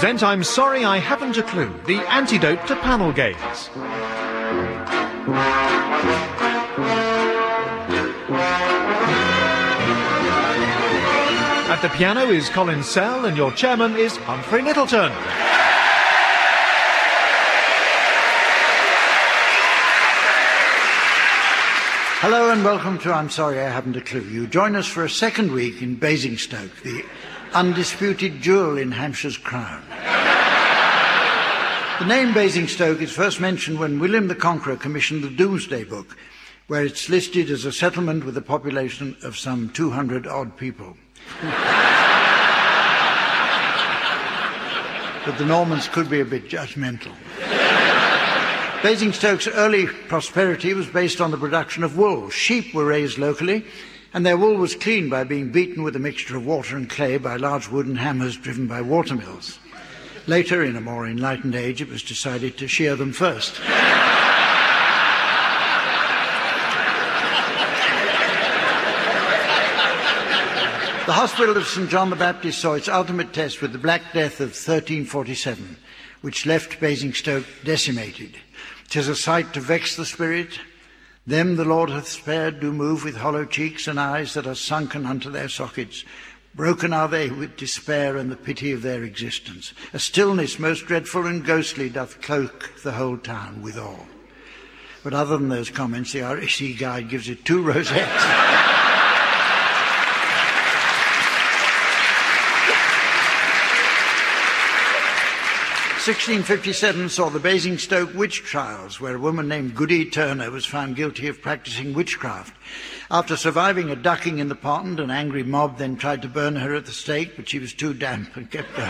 present I'm Sorry I Haven't a Clue, the antidote to panel games. At the piano is Colin Sell and your chairman is Humphrey Lyttelton. Hello and welcome to I'm Sorry I Haven't a Clue. You join us for a second week in Basingstoke, the undisputed jewel in Hampshire's crown. the name Basingstoke is first mentioned when William the Conqueror commissioned the Domesday Book, where it's listed as a settlement with a population of some 200 odd people. but the Normans could be a bit judgmental. Basingstoke's early prosperity was based on the production of wool. Sheep were raised locally, and their wool was cleaned by being beaten with a mixture of water and clay by large wooden hammers driven by watermills. Later, in a more enlightened age, it was decided to shear them first. The Hospital of St. John the Baptist saw its ultimate test with the Black Death of 1347, which left Basingstoke decimated. 'Tis a sight to vex the spirit. Them the Lord hath spared do move with hollow cheeks and eyes that are sunken unto their sockets. Broken are they with despair and the pity of their existence. A stillness most dreadful and ghostly doth cloak the whole town withal. But other than those comments, the RAC guide gives it two rosettes. 1657 saw the Basingstoke witch trials, where a woman named Goody Turner was found guilty of practicing witchcraft. After surviving a ducking in the pond, an angry mob then tried to burn her at the stake, but she was too damp and kept going.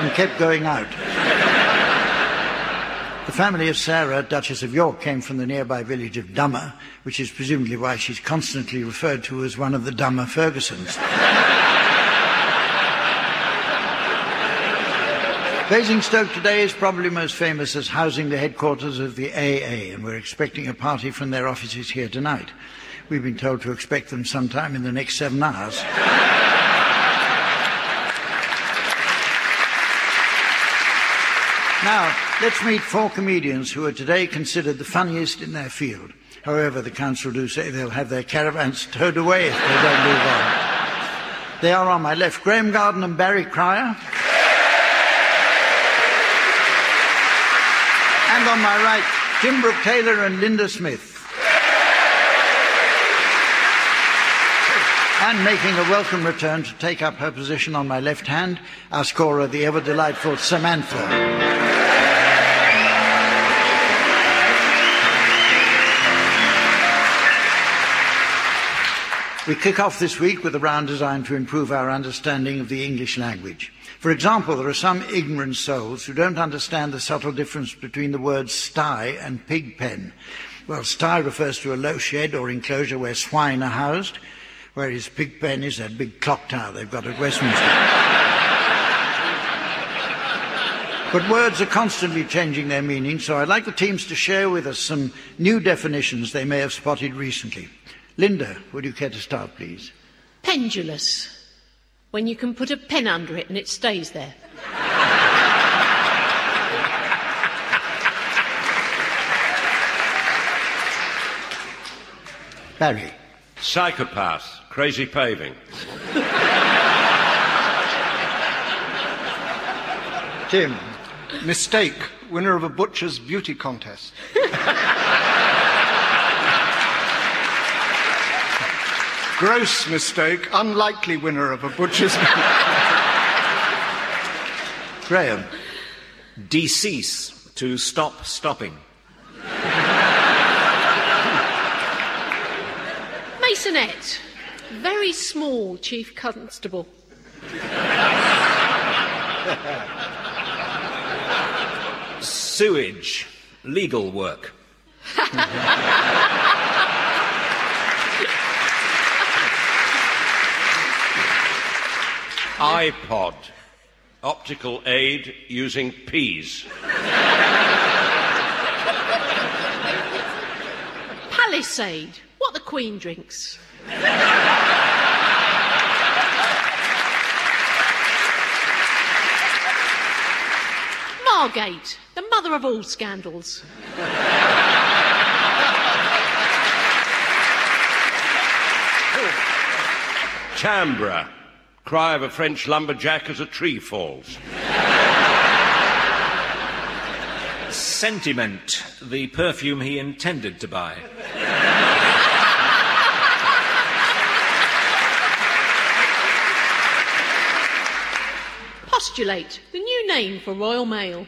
and kept going out. The family of Sarah, Duchess of York, came from the nearby village of Dummer, which is presumably why she's constantly referred to as one of the Dummer Fergusons. Basingstoke today is probably most famous as housing the headquarters of the AA, and we're expecting a party from their offices here tonight. We've been told to expect them sometime in the next seven hours. now, Let's meet four comedians who are today considered the funniest in their field. However, the council do say they'll have their caravans towed away if they don't move on. They are on my left, Graeme Garden and Barry Cryer. And on my right, Tim Brooke Taylor and Linda Smith. And making a welcome return to take up her position on my left hand, our scorer, the ever delightful Samantha. We kick off this week with a round designed to improve our understanding of the English language. For example, there are some ignorant souls who don't understand the subtle difference between the words sty and pig pen. Well, sty refers to a low shed or enclosure where swine are housed, whereas pig pen is that big clock tower they've got at Westminster. But words are constantly changing their meaning, so I'd like the teams to share with us some new definitions they may have spotted recently. Linda, would you care to start, please? Pendulous. When you can put a pen under it and it stays there. Barry. Psychopath. Crazy paving. Tim. Mistake. Winner of a butcher's beauty contest. Gross mistake. Unlikely winner of a butcher's. Graeme. Decease. To stop stopping. Masonette. Very small chief constable. Sewage. Legal work. iPod. Optical aid using peas. Palisade. What the Queen drinks. Margate, the mother of all scandals. Timbre. Cry of a French lumberjack as a tree falls. Sentiment, the perfume he intended to buy. Postulate, the new name for Royal Mail.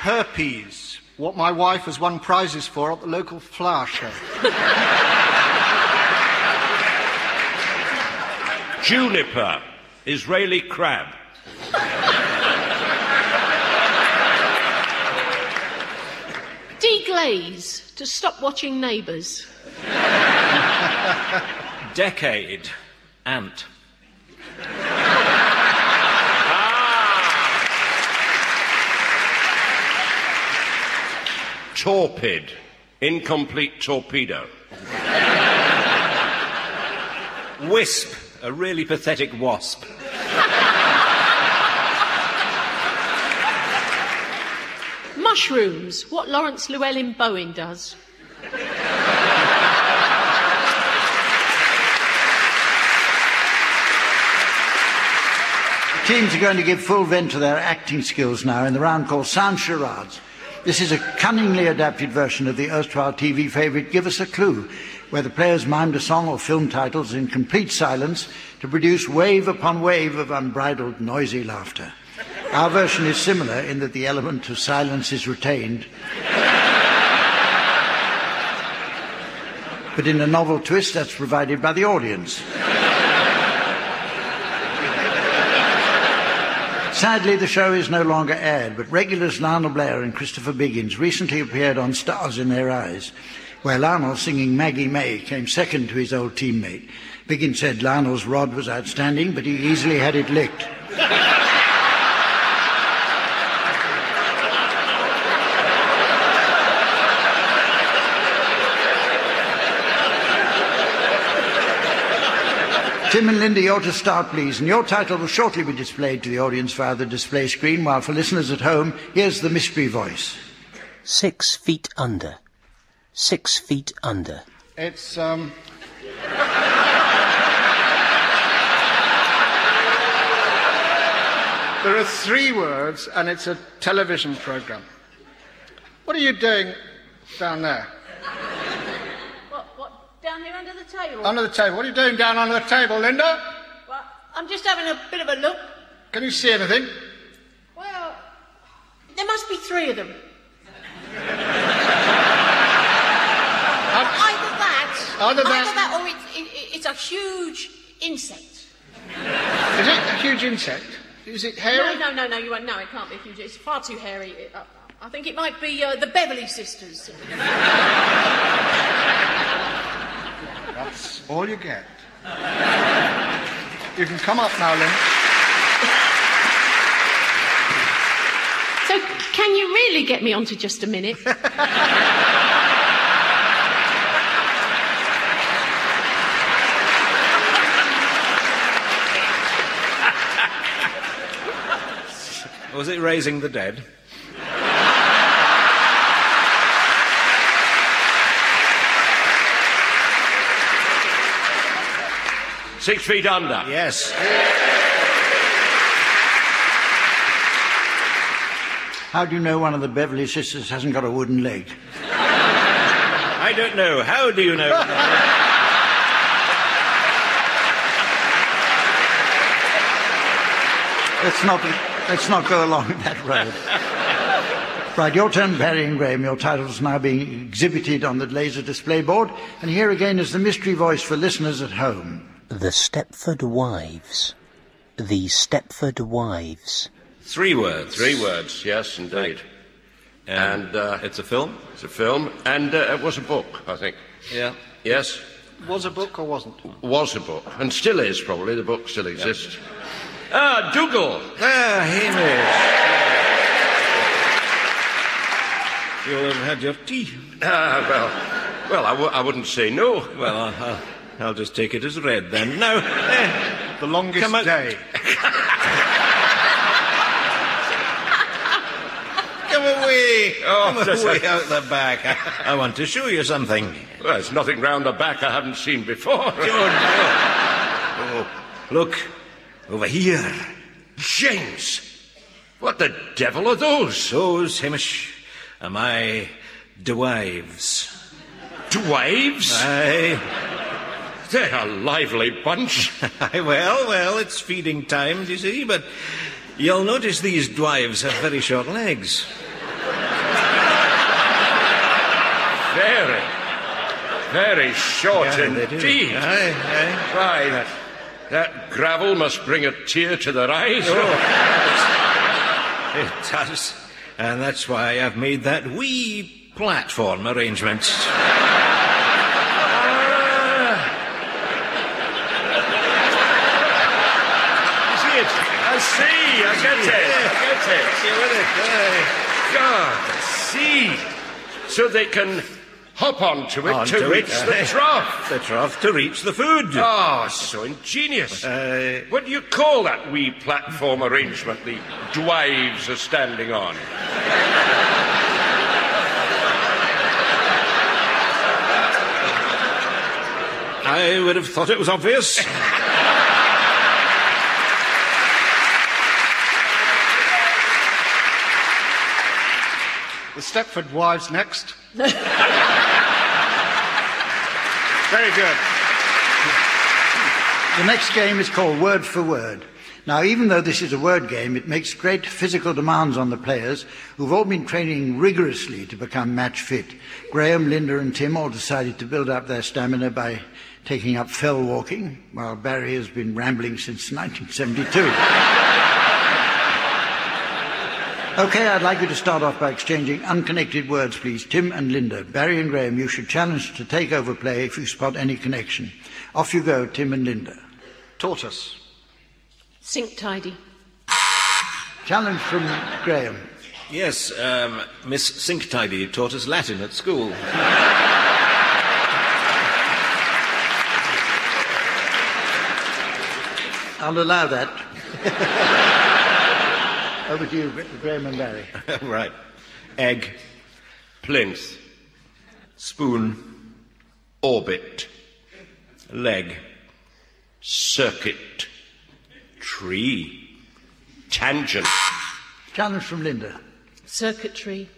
Herpes, what my wife has won prizes for at the local flower show. Juniper. Israeli crab. Deglaze, to stop watching neighbours. Decade, ant. Torpid. Incomplete torpedo. Wisp, a really pathetic wasp. Mushrooms, what Laurence Llewelyn Bowen does. Teams are going to give full vent to their acting skills now in the round called Sound Charades. This is a cunningly adapted version of the erstwhile TV favourite Give Us a Clue, where the players mimed a song or film titles in complete silence to produce wave upon wave of unbridled, noisy laughter. Our version is similar in that the element of silence is retained. but in a novel twist that's provided by the audience. Sadly, the show is no longer aired, but regulars Lionel Blair and Christopher Biggins recently appeared on Stars in Their Eyes, where Lionel singing Maggie May came second to his old teammate. Biggins said Lionel's rod was outstanding, but he easily had it licked. Tim and Linda, you're to start, please, and your title will shortly be displayed to the audience via the display screen, while for listeners at home, here's the mystery voice. Six feet under. Six feet under. It's, um. There are three words, and it's a television program. What are you doing down there? What, what, down here under the table? Under the table. What are you doing down under the table, Linda? Well, I'm just having a bit of a look. Can you see anything? Well, there must be three of them. Either that, Either that- that or it's, it, it's a huge insect. Is it a huge insect? Is it hairy? no, no, no, no. you won't. No, it can't be a huge. It's far too hairy. It- uh, I think it might be uh, the Beverley Sisters. That's all you get. You can come up now, Lynn. So, can you really get me onto just a minute? Was it raising the dead? Six feet under. Yes. How do you know one of the Beverley sisters hasn't got a wooden leg? I don't know. How do you know? Let's not, let's not go along that road. Right, your turn, Barry and Graeme. Your title's now being exhibited on the laser display board. And here again is the mystery voice for listeners at home. The Stepford Wives. The Stepford Wives. Three words. Three words, yes, indeed. And uh, It's a film? it's a film, and uh, it was a book, I think. Yeah. Yes, Was a book or wasn't? was a book, and still is probably. The book still exists. Ah, Dougal. There, him is. You'll have had your tea. Ah, well, well, I, w- I wouldn't say no. Well, I'll, I'll, I'll just take it as read then. No. eh, The longest Come on. day. come away. Oh, come just- away out the back. I, I want to show you something. Well, there's nothing round the back I haven't seen before. Oh, look, over here. James, what the devil are those? Those, Hamish, are my dwives. Dwaves? Aye. They're a lively bunch. Well, well, it's feeding time, you see? But you'll notice these dwives have very short legs. Very, very short Yeah, indeed. Aye, aye. Why, that, that gravel must bring a tear to their eyes. Oh, it does. And that's why I've made that wee platform arrangement. You see it? I see. I get it. I get it. It? Aye. God, see. So they can hop onto it Onto to it, reach the trough. The trough to reach the food. Oh, so ingenious. Uh, what do you call that wee platform arrangement the dwives are standing on? I would have thought it was obvious. The Stepford wives next. Very good. The next game is called Word for Word. Now, even though this is a word game, it makes great physical demands on the players, who've all been training rigorously to become match fit. Graeme, Linda, and Tim all decided to build up their stamina by taking up fell walking, while Barry has been rambling since 1972. Okay, I'd like you to start off by exchanging unconnected words, please. Tim and Linda. Barry and Graeme, you should challenge to take over play if you spot any connection. Off you go, Tim and Linda. Tortoise. Sink tidy. Challenge from Graeme. yes, um, Miss Sinktidy taught us Latin at school. I'll allow that. Over to you, Graeme and Barry. right. Egg, Plinth, spoon, orbit, leg, circuit, tree. tangent, Challenge from Linda. Circuitry.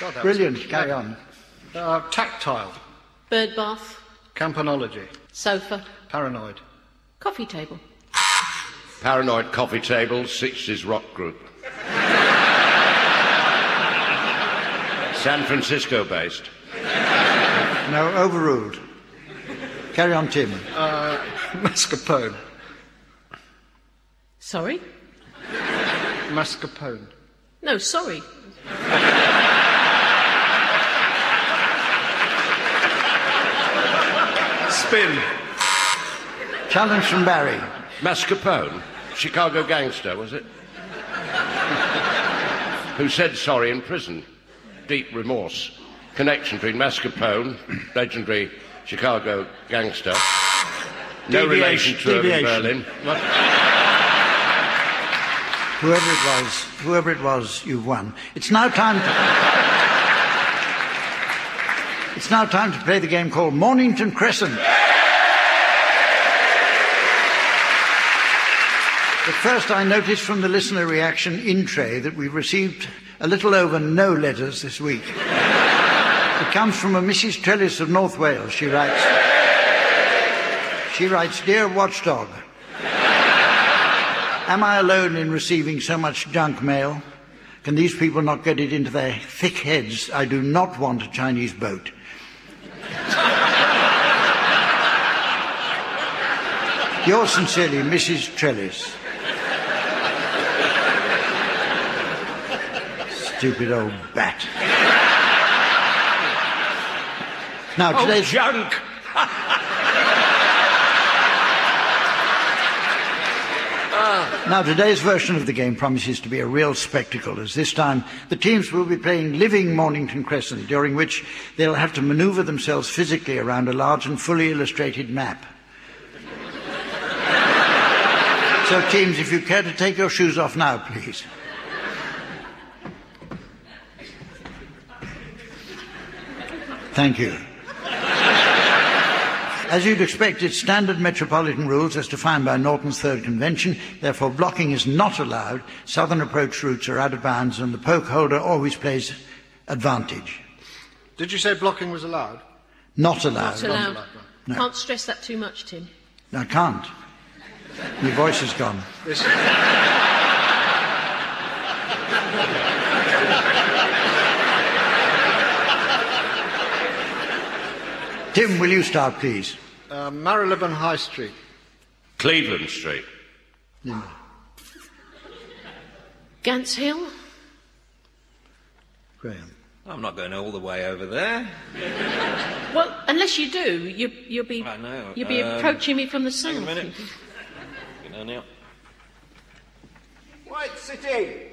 God, that was Brilliant. good. Carry on. Uh, tactile. Bird bath. Campanology. Sofa. Paranoid. Coffee table. paranoid coffee table, Sixties rock group. San Francisco based. No, overruled. Carry on, Tim. Uh, Mascarpone. Sorry? Mascarpone. No, sorry. Spin. Challenge from Barry. Mascarpone, Chicago gangster, was it? Who said sorry in prison. Deep remorse. Connection between Mascarpone, legendary Chicago gangster. No relation to him in Deviation. Berlin. Whoever it was, whoever it was, you've won. It's now time to. It's now time to play the game called Mornington Crescent. But first, I noticed from the listener reaction in tray that we've received a little over no letters this week. It comes from a Mrs. Trellis of North Wales. She writes, she writes, Dear Watchdog, Am I alone in receiving so much junk mail? Can these people not get it into their thick heads? I do not want a Chinese boat. Yours sincerely, Mrs. Trellis. Stupid old bat. Now, Oh, today's, junk! Now, today's version of the game promises to be a real spectacle, as this time the teams will be playing living Mornington Crescent, during which they'll have to maneuver themselves physically around a large and fully illustrated map. So, teams, if you care to take your shoes off now, please. Thank you. As you'd expect, it's standard metropolitan rules as defined by Norton's Third Convention. Therefore, blocking is not allowed. Southern approach routes are out of bounds, and the poke holder always plays advantage. Did you say blocking was allowed? Not allowed. Not allowed. No. Can't stress that too much, Tim. I can't. Your voice is gone. This, Tim, will you start, please? uh, Marylebone High Street. Cleveland Street. Linda. Gants Hill? Graeme. I'm not going all the way over there. Well, unless you do, you, you'll be I know, you'll be um, approaching me from the south. Hang on a minute. Get down now. White City.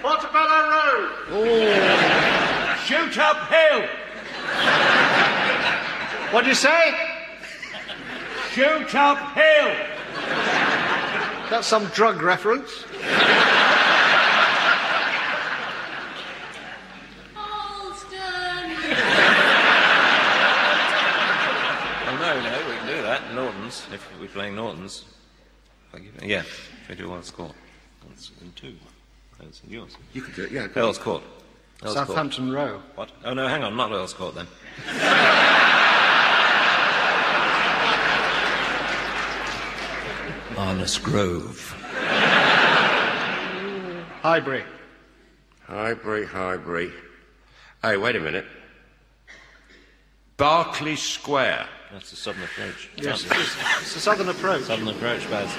Portobello Road. Shoot up hill. What do you say? Shoot up hill. That's some drug reference. Oh, no, no, we can do that. Norton's, if we're playing Norton's. If I give- Yeah, if we do Earl's Court. That's in two. That's in yours. You could do it, yeah. Earl's Court. Earl's Court. Southampton Row. What? Oh, no, hang on, not Earl's Court then. Arnos Grove. Highbury. Highbury, Highbury. Hey, wait a minute. Berkeley Square. That's the southern approach. Yes, it's, it's the southern approach. southern approach, Baz.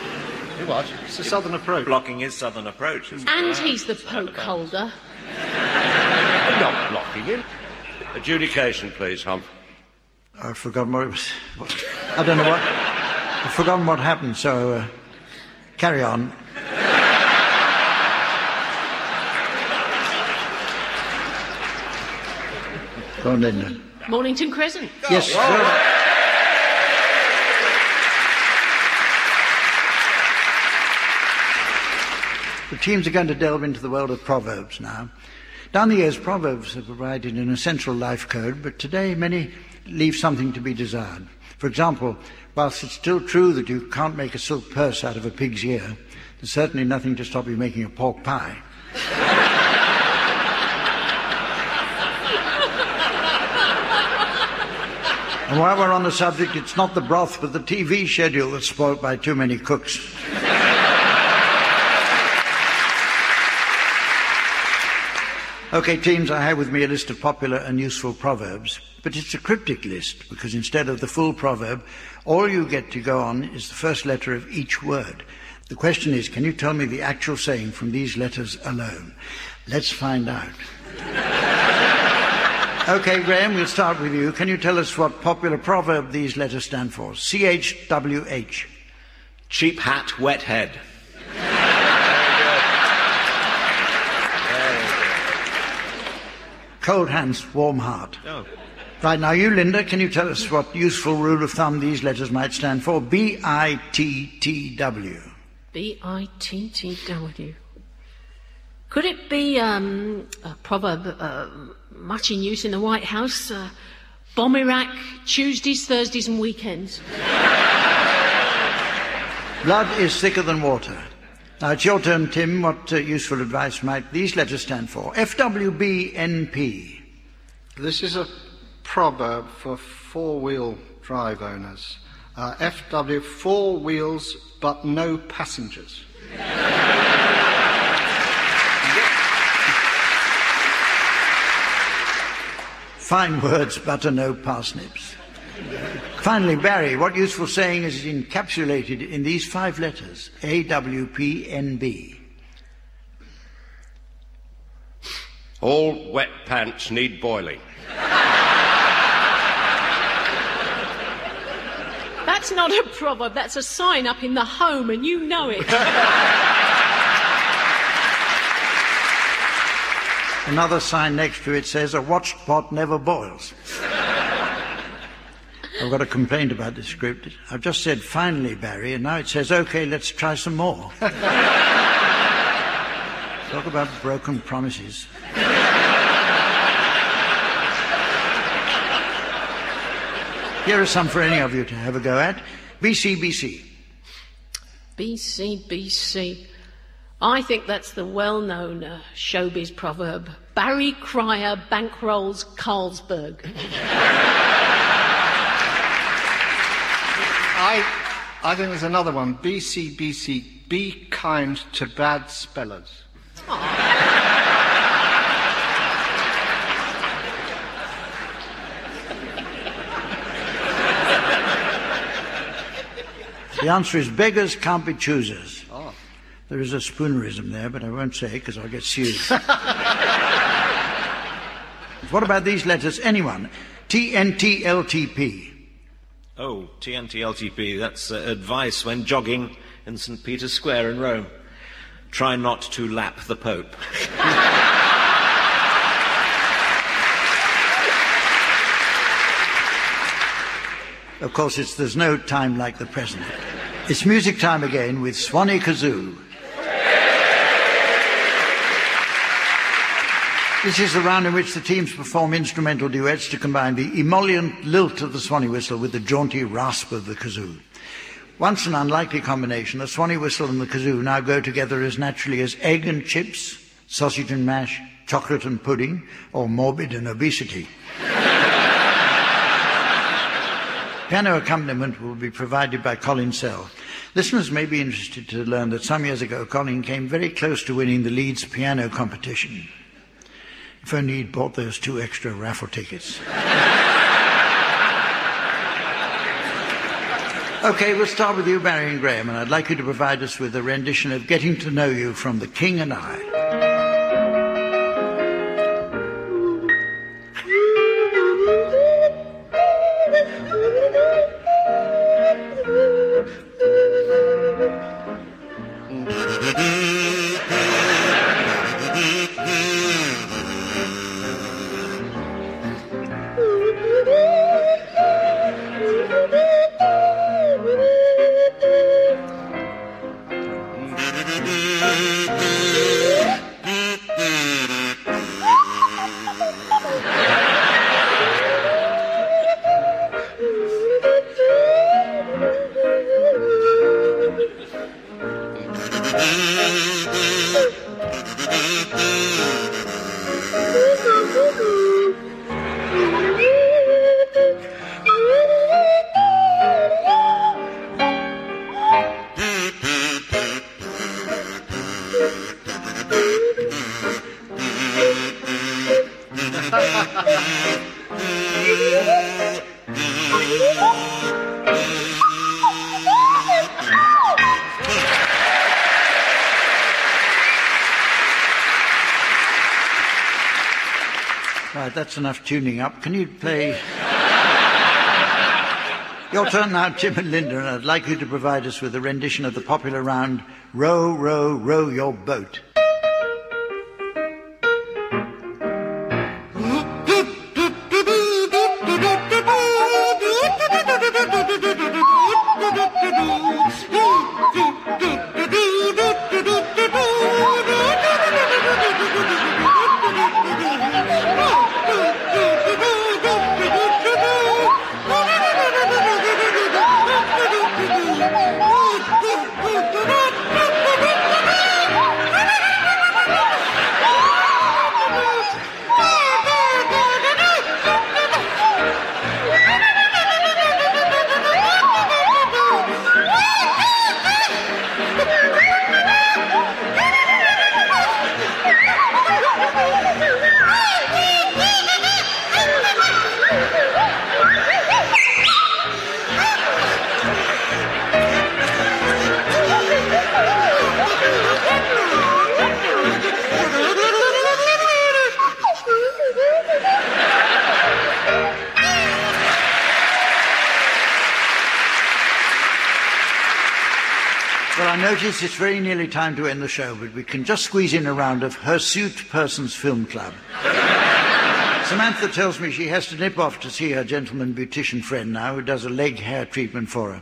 What? It's the southern approach. Blocking his southern approach. isn't it? And he's the poke holder. I'm not blocking him. Adjudication, please, Hump. I've forgotten what it was. what- I don't know what. I've forgotten what happened, so uh, carry on. Go on, Linda. Mornington Crescent. Yes, sir. The teams are going to delve into the world of proverbs now. Down the years, proverbs have provided an essential life code, but today many leave something to be desired. For example, whilst it's still true that you can't make a silk purse out of a pig's ear, there's certainly nothing to stop you making a pork pie. And while we're on the subject, it's not the broth, but the TV schedule that's spoilt by too many cooks. Okay, teams, I have with me a list of popular and useful proverbs, but it's a cryptic list because instead of the full proverb, all you get to go on is the first letter of each word. The question is, can you tell me the actual saying from these letters alone? Let's find out. Okay, Graeme, we'll start with you. Can you tell us what popular proverb these letters stand for? C H W H. Cheap hat, wet head. Cold hands, warm heart. Oh. Right, now you, Linda, can you tell us what useful rule of thumb these letters might stand for? B I T T W. B I T T W. Could it be um, a proverb uh, much in use in the White House? Uh, bomb Iraq Tuesdays, Thursdays, and weekends. Blood is thicker than water. Now it's your turn, Tim. What uh, useful advice might these letters stand for? FWBNP. This is a proverb for four wheel drive owners. Uh, FW, four wheels but no passengers. Fine words, butter no parsnips. Finally, Barry, what useful saying is encapsulated in these five letters? AWPNB. All wet pants need boiling. That's not a proverb, that's a sign up in the home, and you know it. Another sign next to it says, a watched pot never boils. I've got a complaint about this script. I've just said, finally, Barry, and now it says, okay, let's try some more. Talk about broken promises. Here are some for any of you to have a go at. BCBC. BCBC. I think that's the well known uh, showbiz proverb Barry Cryer bankrolls Carlsberg. I, I think there's another one. BCBC. Be kind to bad spellers. The answer is beggars can't be choosers. Ah. There is a spoonerism there, but I won't say it because I'll get sued. what about these letters? Anyone? TNTLTP. Oh, TNTLTP, that's uh, advice when jogging in St. Peter's Square in Rome. Try not to lap the Pope. Of course, there's no time like the present. It's music time again with Swanee Kazoo. This is the round in which the teams perform instrumental duets to combine the emollient lilt of the Swanee whistle with the jaunty rasp of the kazoo. Once an unlikely combination, the Swanee whistle and the kazoo now go together as naturally as egg and chips, sausage and mash, chocolate and pudding, or morbid and obesity. Piano accompaniment will be provided by Colin Sell. Listeners may be interested to learn that some years ago Colin came very close to winning the Leeds piano competition. He'd bought those two extra raffle tickets. okay, we'll start with you, and Graeme, and I'd like you to provide us with a rendition of Getting to Know You from The King and I. Right, that's enough tuning up. Can you play? Your turn now, Tim and Linda, and I'd like you to provide us with a rendition of the popular round Row, Row, Row Your Boat. Notice it's very nearly time to end the show, but we can just squeeze in a round of Hirsute Persons Film Club. Samantha tells me she has to nip off to see her gentleman beautician friend now, who does a leg hair treatment for her.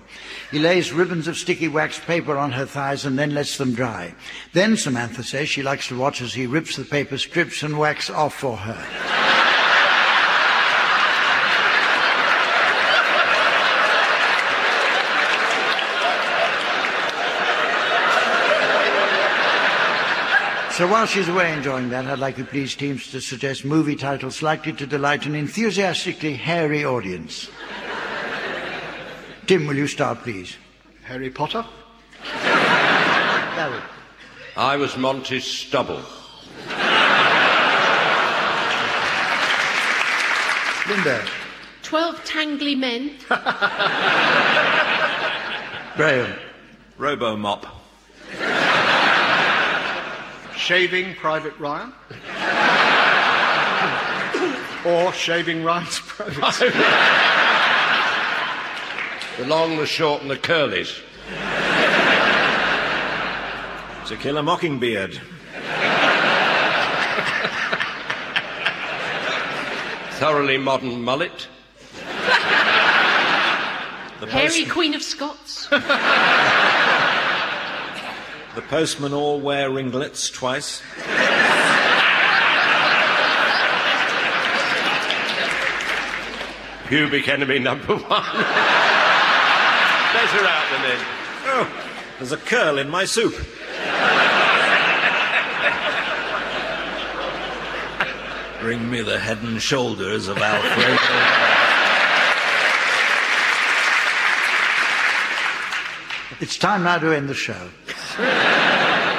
He lays ribbons of sticky wax paper on her thighs and then lets them dry. Then, Samantha says, she likes to watch as he rips the paper strips and wax off for her. So while she's away enjoying that, I'd like you please teams to suggest movie titles likely to delight an enthusiastically hairy audience. Tim, will you start, please? Harry Potter. Darryl. I was Monty's stubble. Linda. Twelve tangly men. Graeme. Robo Mop. Shaving Private Ryan. or Shaving Ryan's Private. The long, the short, and the curlies. To Kill a Mockingbird. Thoroughly modern mullet. The, Hairy Queen of Scots. The postmen all wear ringlets twice. Pubic enemy number one. Better out than in. Oh, there's a curl in my soup. Bring me the head and shoulders of Alfredo. It's time now to end the show.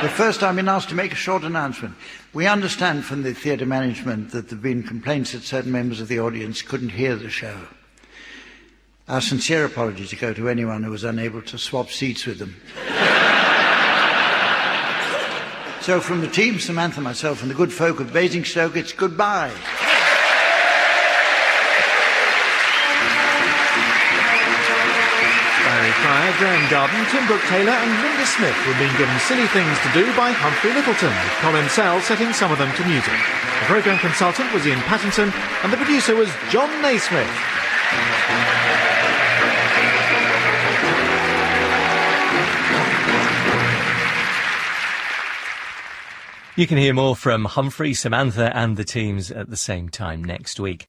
The first I've been asked to make a short announcement. We understand from the theatre management that there have been complaints that certain members of the audience couldn't hear the show. Our sincere apologies go to anyone who was unable to swap seats with them. so, from the team, Samantha, myself, and the good folk of Basingstoke, it's goodbye. Graeme Garden, Tim Brooke Taylor, and Linda Smith were being given silly things to do by Humphrey Lyttelton, with Colin Sell setting some of them to music. The programme consultant was Iain Pattinson, and the producer was Jon Naismith. You can hear more from Humphrey, Samantha, and the teams at the same time next week.